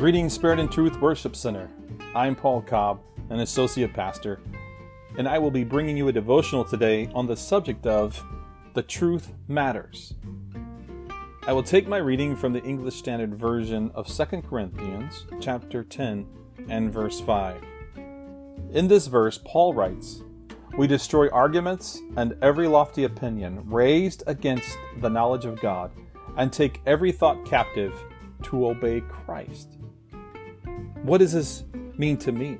Greetings, Spirit and Truth Worship Center. I'm Paul Cobb, an associate pastor, and I will be bringing you a devotional today on the subject of The Truth Matters. I will take my reading from the English Standard Version of 2 Corinthians chapter 10 and verse 5. In this verse, Paul writes, We destroy arguments and every lofty opinion raised against the knowledge of God, and take every thought captive to obey Christ. What does this mean to me?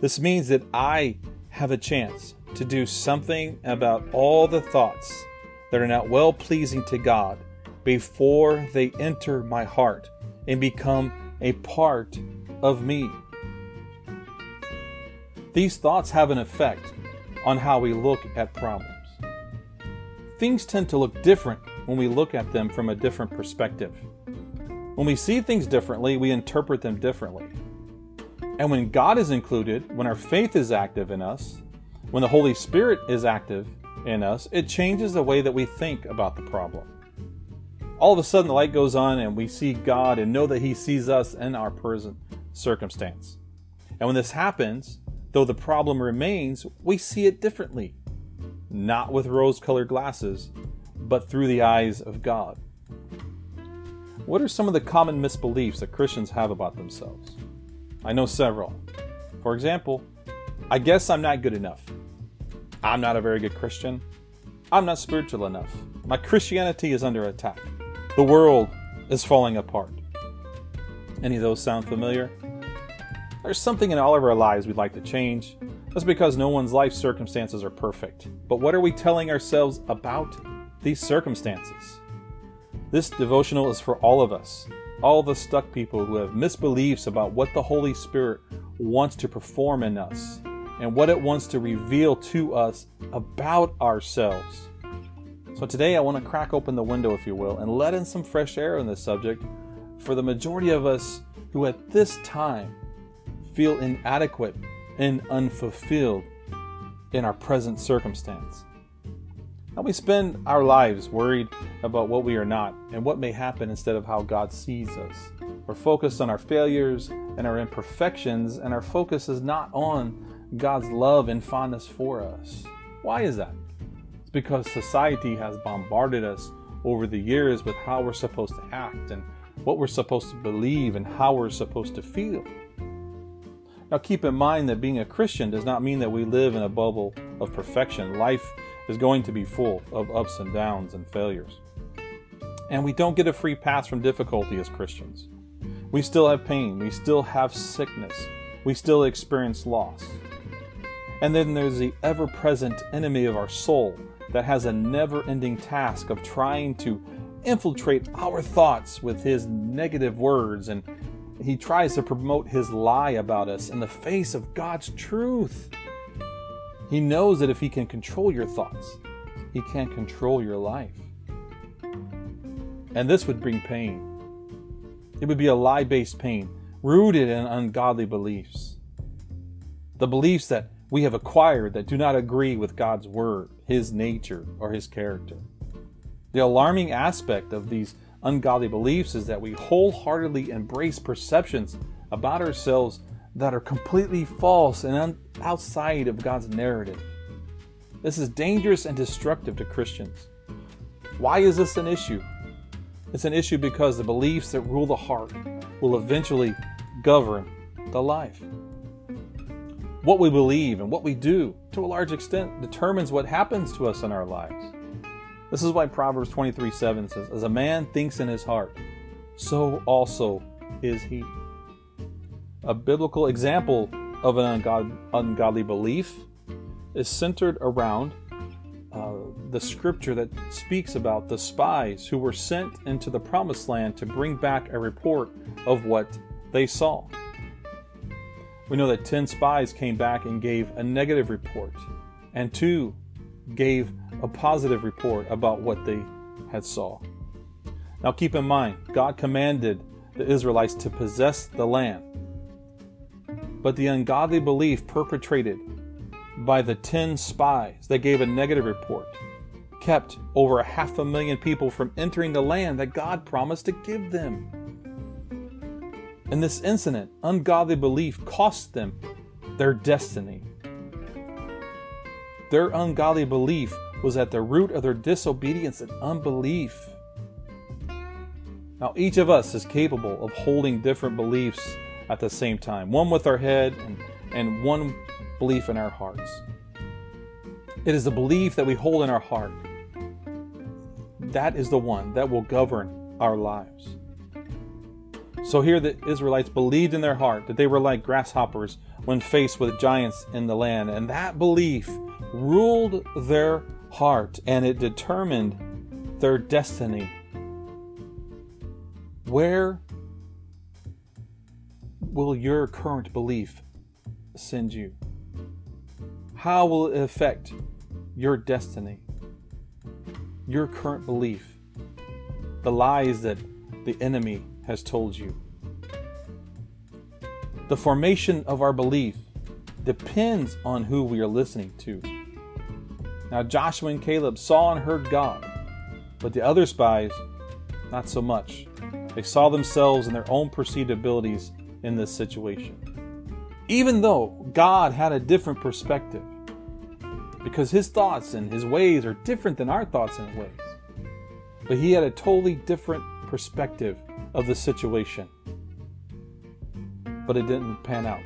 This means that I have a chance to do something about all the thoughts that are not well pleasing to God before they enter my heart and become a part of me. These thoughts have an effect on how we look at problems. Things tend to look different when we look at them from a different perspective. When we see things differently, we interpret them differently. And when God is included, when our faith is active in us, when the Holy Spirit is active in us, it changes the way that we think about the problem. All of a sudden, the light goes on and we see God and know that He sees us in our present circumstance. And when this happens, though the problem remains, we see it differently. Not with rose colored glasses, but through the eyes of God. What are some of the common misbeliefs that Christians have about themselves? I know several. For example, I guess I'm not good enough. I'm not a very good Christian. I'm not spiritual enough. My Christianity is under attack. The world is falling apart. Any of those sound familiar? There's something in all of our lives we'd like to change. That's because no one's life circumstances are perfect. But what are we telling ourselves about these circumstances? This devotional is for all of us, all the stuck people who have misbeliefs about what the Holy Spirit wants to perform in us and what it wants to reveal to us about ourselves. So today I want to crack open the window, if you will, and let in some fresh air on this subject for the majority of us who at this time feel inadequate and unfulfilled in our present circumstance. Now we spend our lives worried about what we are not and what may happen instead of how God sees us. We're focused on our failures and our imperfections, and our focus is not on God's love and fondness for us. Why is that? It's because society has bombarded us over the years with how we're supposed to act and what we're supposed to believe and how we're supposed to feel. Now, keep in mind that being a Christian does not mean that we live in a bubble of perfection. Life is going to be full of ups and downs and failures. And we don't get a free pass from difficulty as Christians. We still have pain, we still have sickness, we still experience loss. And then there's the ever present enemy of our soul that has a never ending task of trying to infiltrate our thoughts with his negative words and he tries to promote his lie about us in the face of God's truth. He knows that if he can control your thoughts, he can control your life. And this would bring pain. It would be a lie based pain rooted in ungodly beliefs. The beliefs that we have acquired that do not agree with God's word, his nature, or his character. The alarming aspect of these ungodly beliefs is that we wholeheartedly embrace perceptions about ourselves that are completely false and un- outside of God's narrative. This is dangerous and destructive to Christians. Why is this an issue? It's an issue because the beliefs that rule the heart will eventually govern the life. What we believe and what we do, to a large extent, determines what happens to us in our lives. This is why Proverbs 23 7 says, As a man thinks in his heart, so also is he. A biblical example of an ungod- ungodly belief is centered around uh, the scripture that speaks about the spies who were sent into the promised land to bring back a report of what they saw. We know that 10 spies came back and gave a negative report, and two gave a positive report about what they had saw. Now keep in mind, God commanded the Israelites to possess the land. But the ungodly belief perpetrated by the 10 spies that gave a negative report kept over a half a million people from entering the land that God promised to give them. In this incident, ungodly belief cost them their destiny. Their ungodly belief was at the root of their disobedience and unbelief. Now, each of us is capable of holding different beliefs at the same time one with our head and, and one belief in our hearts. It is the belief that we hold in our heart that is the one that will govern our lives. So here the Israelites believed in their heart that they were like grasshoppers when faced with giants in the land, and that belief ruled their heart and it determined their destiny. Where will your current belief send you? How will it affect your destiny? Your current belief? The lies that the enemy has told you? The formation of our belief depends on who we are listening to. Now, Joshua and Caleb saw and heard God, but the other spies, not so much. They saw themselves and their own perceived abilities in this situation. Even though God had a different perspective, because his thoughts and his ways are different than our thoughts and ways. But he had a totally different perspective of the situation. But it didn't pan out.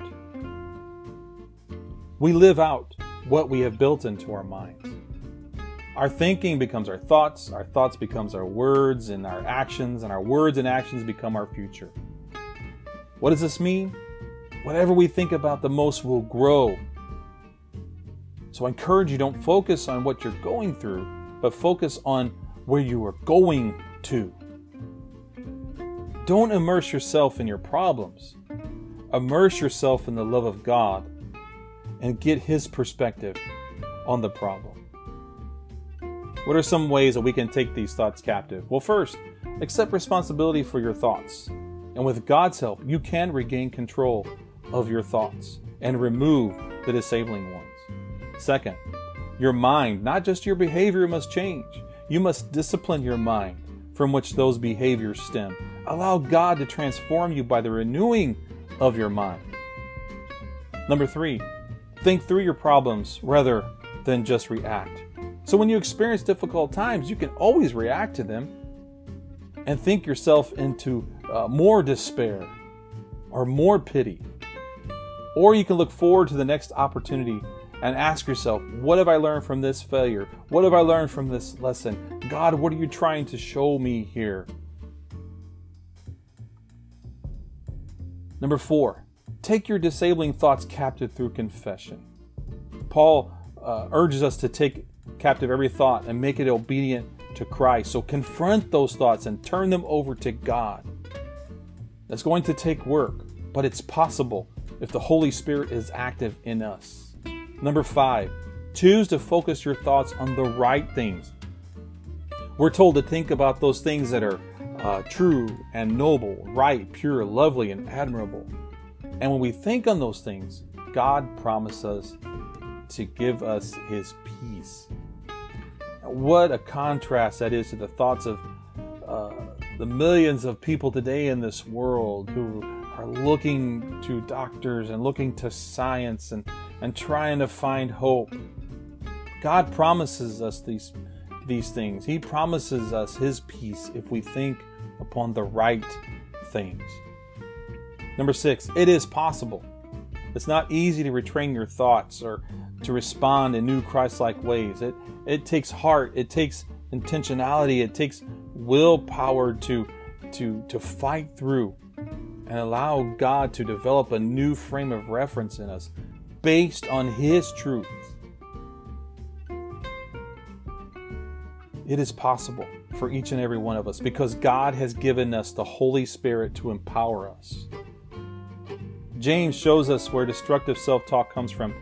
We live out what we have built into our minds. Our thinking becomes our thoughts, our thoughts becomes our words and our actions, and our words and actions become our future. What does this mean? Whatever we think about the most will grow. So I encourage you don't focus on what you're going through, but focus on where you are going to. Don't immerse yourself in your problems. Immerse yourself in the love of God and get His perspective on the problem. What are some ways that we can take these thoughts captive? Well, first, accept responsibility for your thoughts. And with God's help, you can regain control of your thoughts and remove the disabling ones. Second, your mind, not just your behavior, must change. You must discipline your mind from which those behaviors stem. Allow God to transform you by the renewing of your mind. Number three, think through your problems rather than just react. So when you experience difficult times, you can always react to them and think yourself into uh, more despair or more pity. Or you can look forward to the next opportunity and ask yourself, what have I learned from this failure? What have I learned from this lesson? God, what are you trying to show me here? Number four, take your disabling thoughts captive through confession. Paul uh, urges us to take captive every thought and make it obedient to Christ. So confront those thoughts and turn them over to God. That's going to take work, but it's possible if the Holy Spirit is active in us. Number five, choose to focus your thoughts on the right things. We're told to think about those things that are uh, true and noble, right, pure, lovely, and admirable. And when we think on those things, God promises to give us His peace. What a contrast that is to the thoughts of the millions of people today in this world who are looking to doctors and looking to science and, and trying to find hope. God promises us these, these things. He promises us His peace if we think upon the right things. Number six, it is possible. It's not easy to retrain your thoughts or to respond in new Christ like ways. It, it takes heart, it takes intentionality, it takes willpower to, to, to fight through and allow God to develop a new frame of reference in us based on His truth. It is possible for each and every one of us because God has given us the Holy Spirit to empower us. James shows us where destructive self-talk comes from.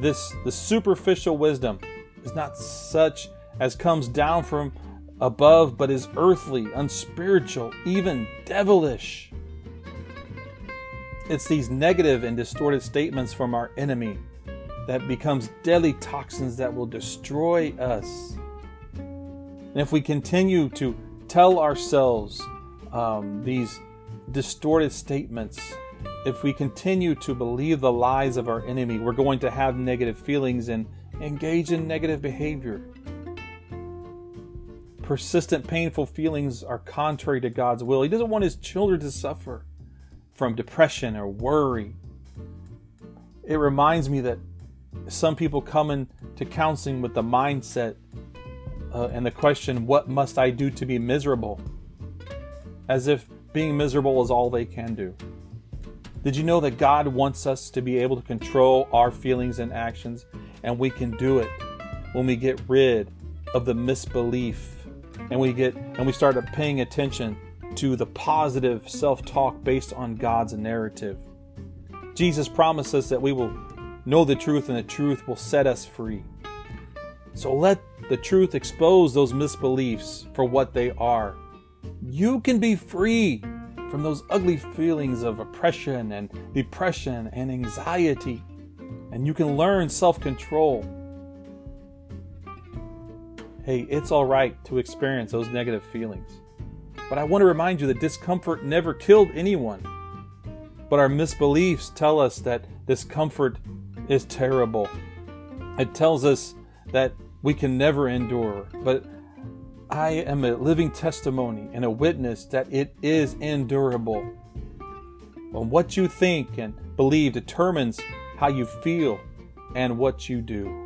This the superficial wisdom is not such as comes down from above, but is earthly, unspiritual, even devilish. It's these negative and distorted statements from our enemy that becomes deadly toxins that will destroy us. And if we continue to tell ourselves um, these distorted statements, if we continue to believe the lies of our enemy, we're going to have negative feelings and engage in negative behavior. Persistent, painful feelings are contrary to God's will. He doesn't want His children to suffer from depression or worry. It reminds me that some people come into counseling with the mindset uh, and the question, What must I do to be miserable? As if being miserable is all they can do. Did you know that God wants us to be able to control our feelings and actions? And we can do it when we get rid of the misbelief and we get and we start paying attention to the positive self-talk based on God's narrative. Jesus promises that we will know the truth and the truth will set us free. So let the truth expose those misbeliefs for what they are. You can be free from those ugly feelings of oppression and depression and anxiety, and you can learn self control. Hey, it's all right to experience those negative feelings. But I want to remind you that discomfort never killed anyone. But our misbeliefs tell us that discomfort is terrible. It tells us that we can never endure. But I am a living testimony and a witness that it is endurable. When what you think and believe determines how you feel and what you do.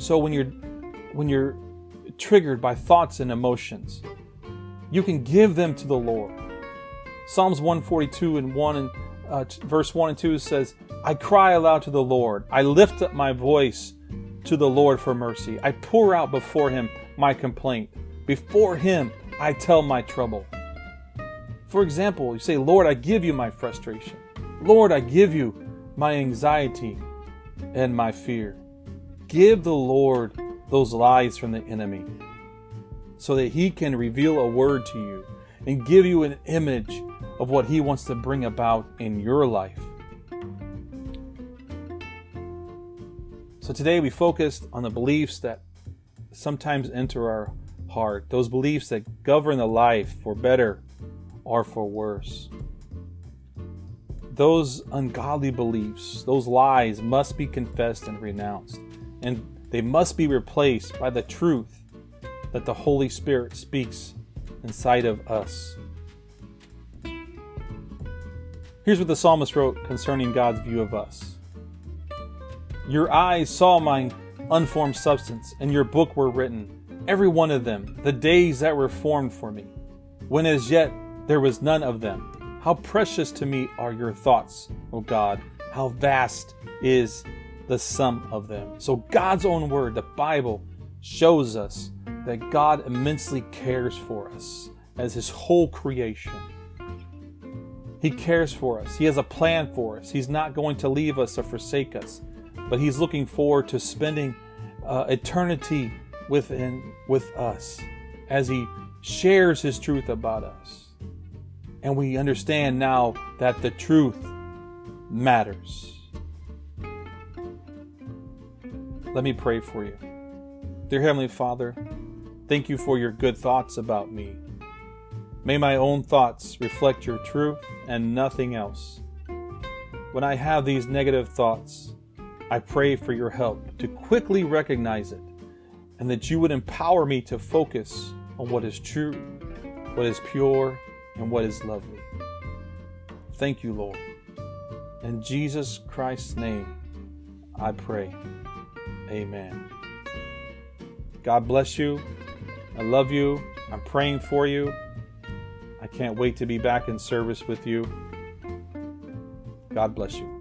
So when you're when you're triggered by thoughts and emotions, you can give them to the Lord. Psalms 142 and 1 and uh, verse 1 and 2 says, I cry aloud to the Lord. I lift up my voice to the Lord for mercy. I pour out before him my complaint. Before him, I tell my trouble. For example, you say, Lord, I give you my frustration. Lord, I give you my anxiety and my fear. Give the Lord those lies from the enemy so that he can reveal a word to you and give you an image of what He wants to bring about in your life. So today we focused on the beliefs that sometimes enter our heart, those beliefs that govern the life for better or for worse. Those ungodly beliefs, those lies must be confessed and renounced, and they must be replaced by the truth that the Holy Spirit speaks inside of us. Here's what the psalmist wrote concerning God's view of us Your eyes saw my unformed substance, and your book were written, every one of them, the days that were formed for me, when as yet there was none of them. How precious to me are your thoughts, O God! How vast is the sum of them. So, God's own word, the Bible, shows us that God immensely cares for us as His whole creation. He cares for us. He has a plan for us. He's not going to leave us or forsake us, but He's looking forward to spending uh, eternity within with us as He shares His truth about us. And we understand now that the truth matters. Let me pray for you. Dear Heavenly Father, thank you for your good thoughts about me. May my own thoughts reflect your truth and nothing else. When I have these negative thoughts, I pray for your help to quickly recognize it and that you would empower me to focus on what is true, what is pure, and what is lovely. Thank you, Lord. In Jesus Christ's name, I pray. Amen. God bless you. I love you. I'm praying for you. I can't wait to be back in service with you. God bless you.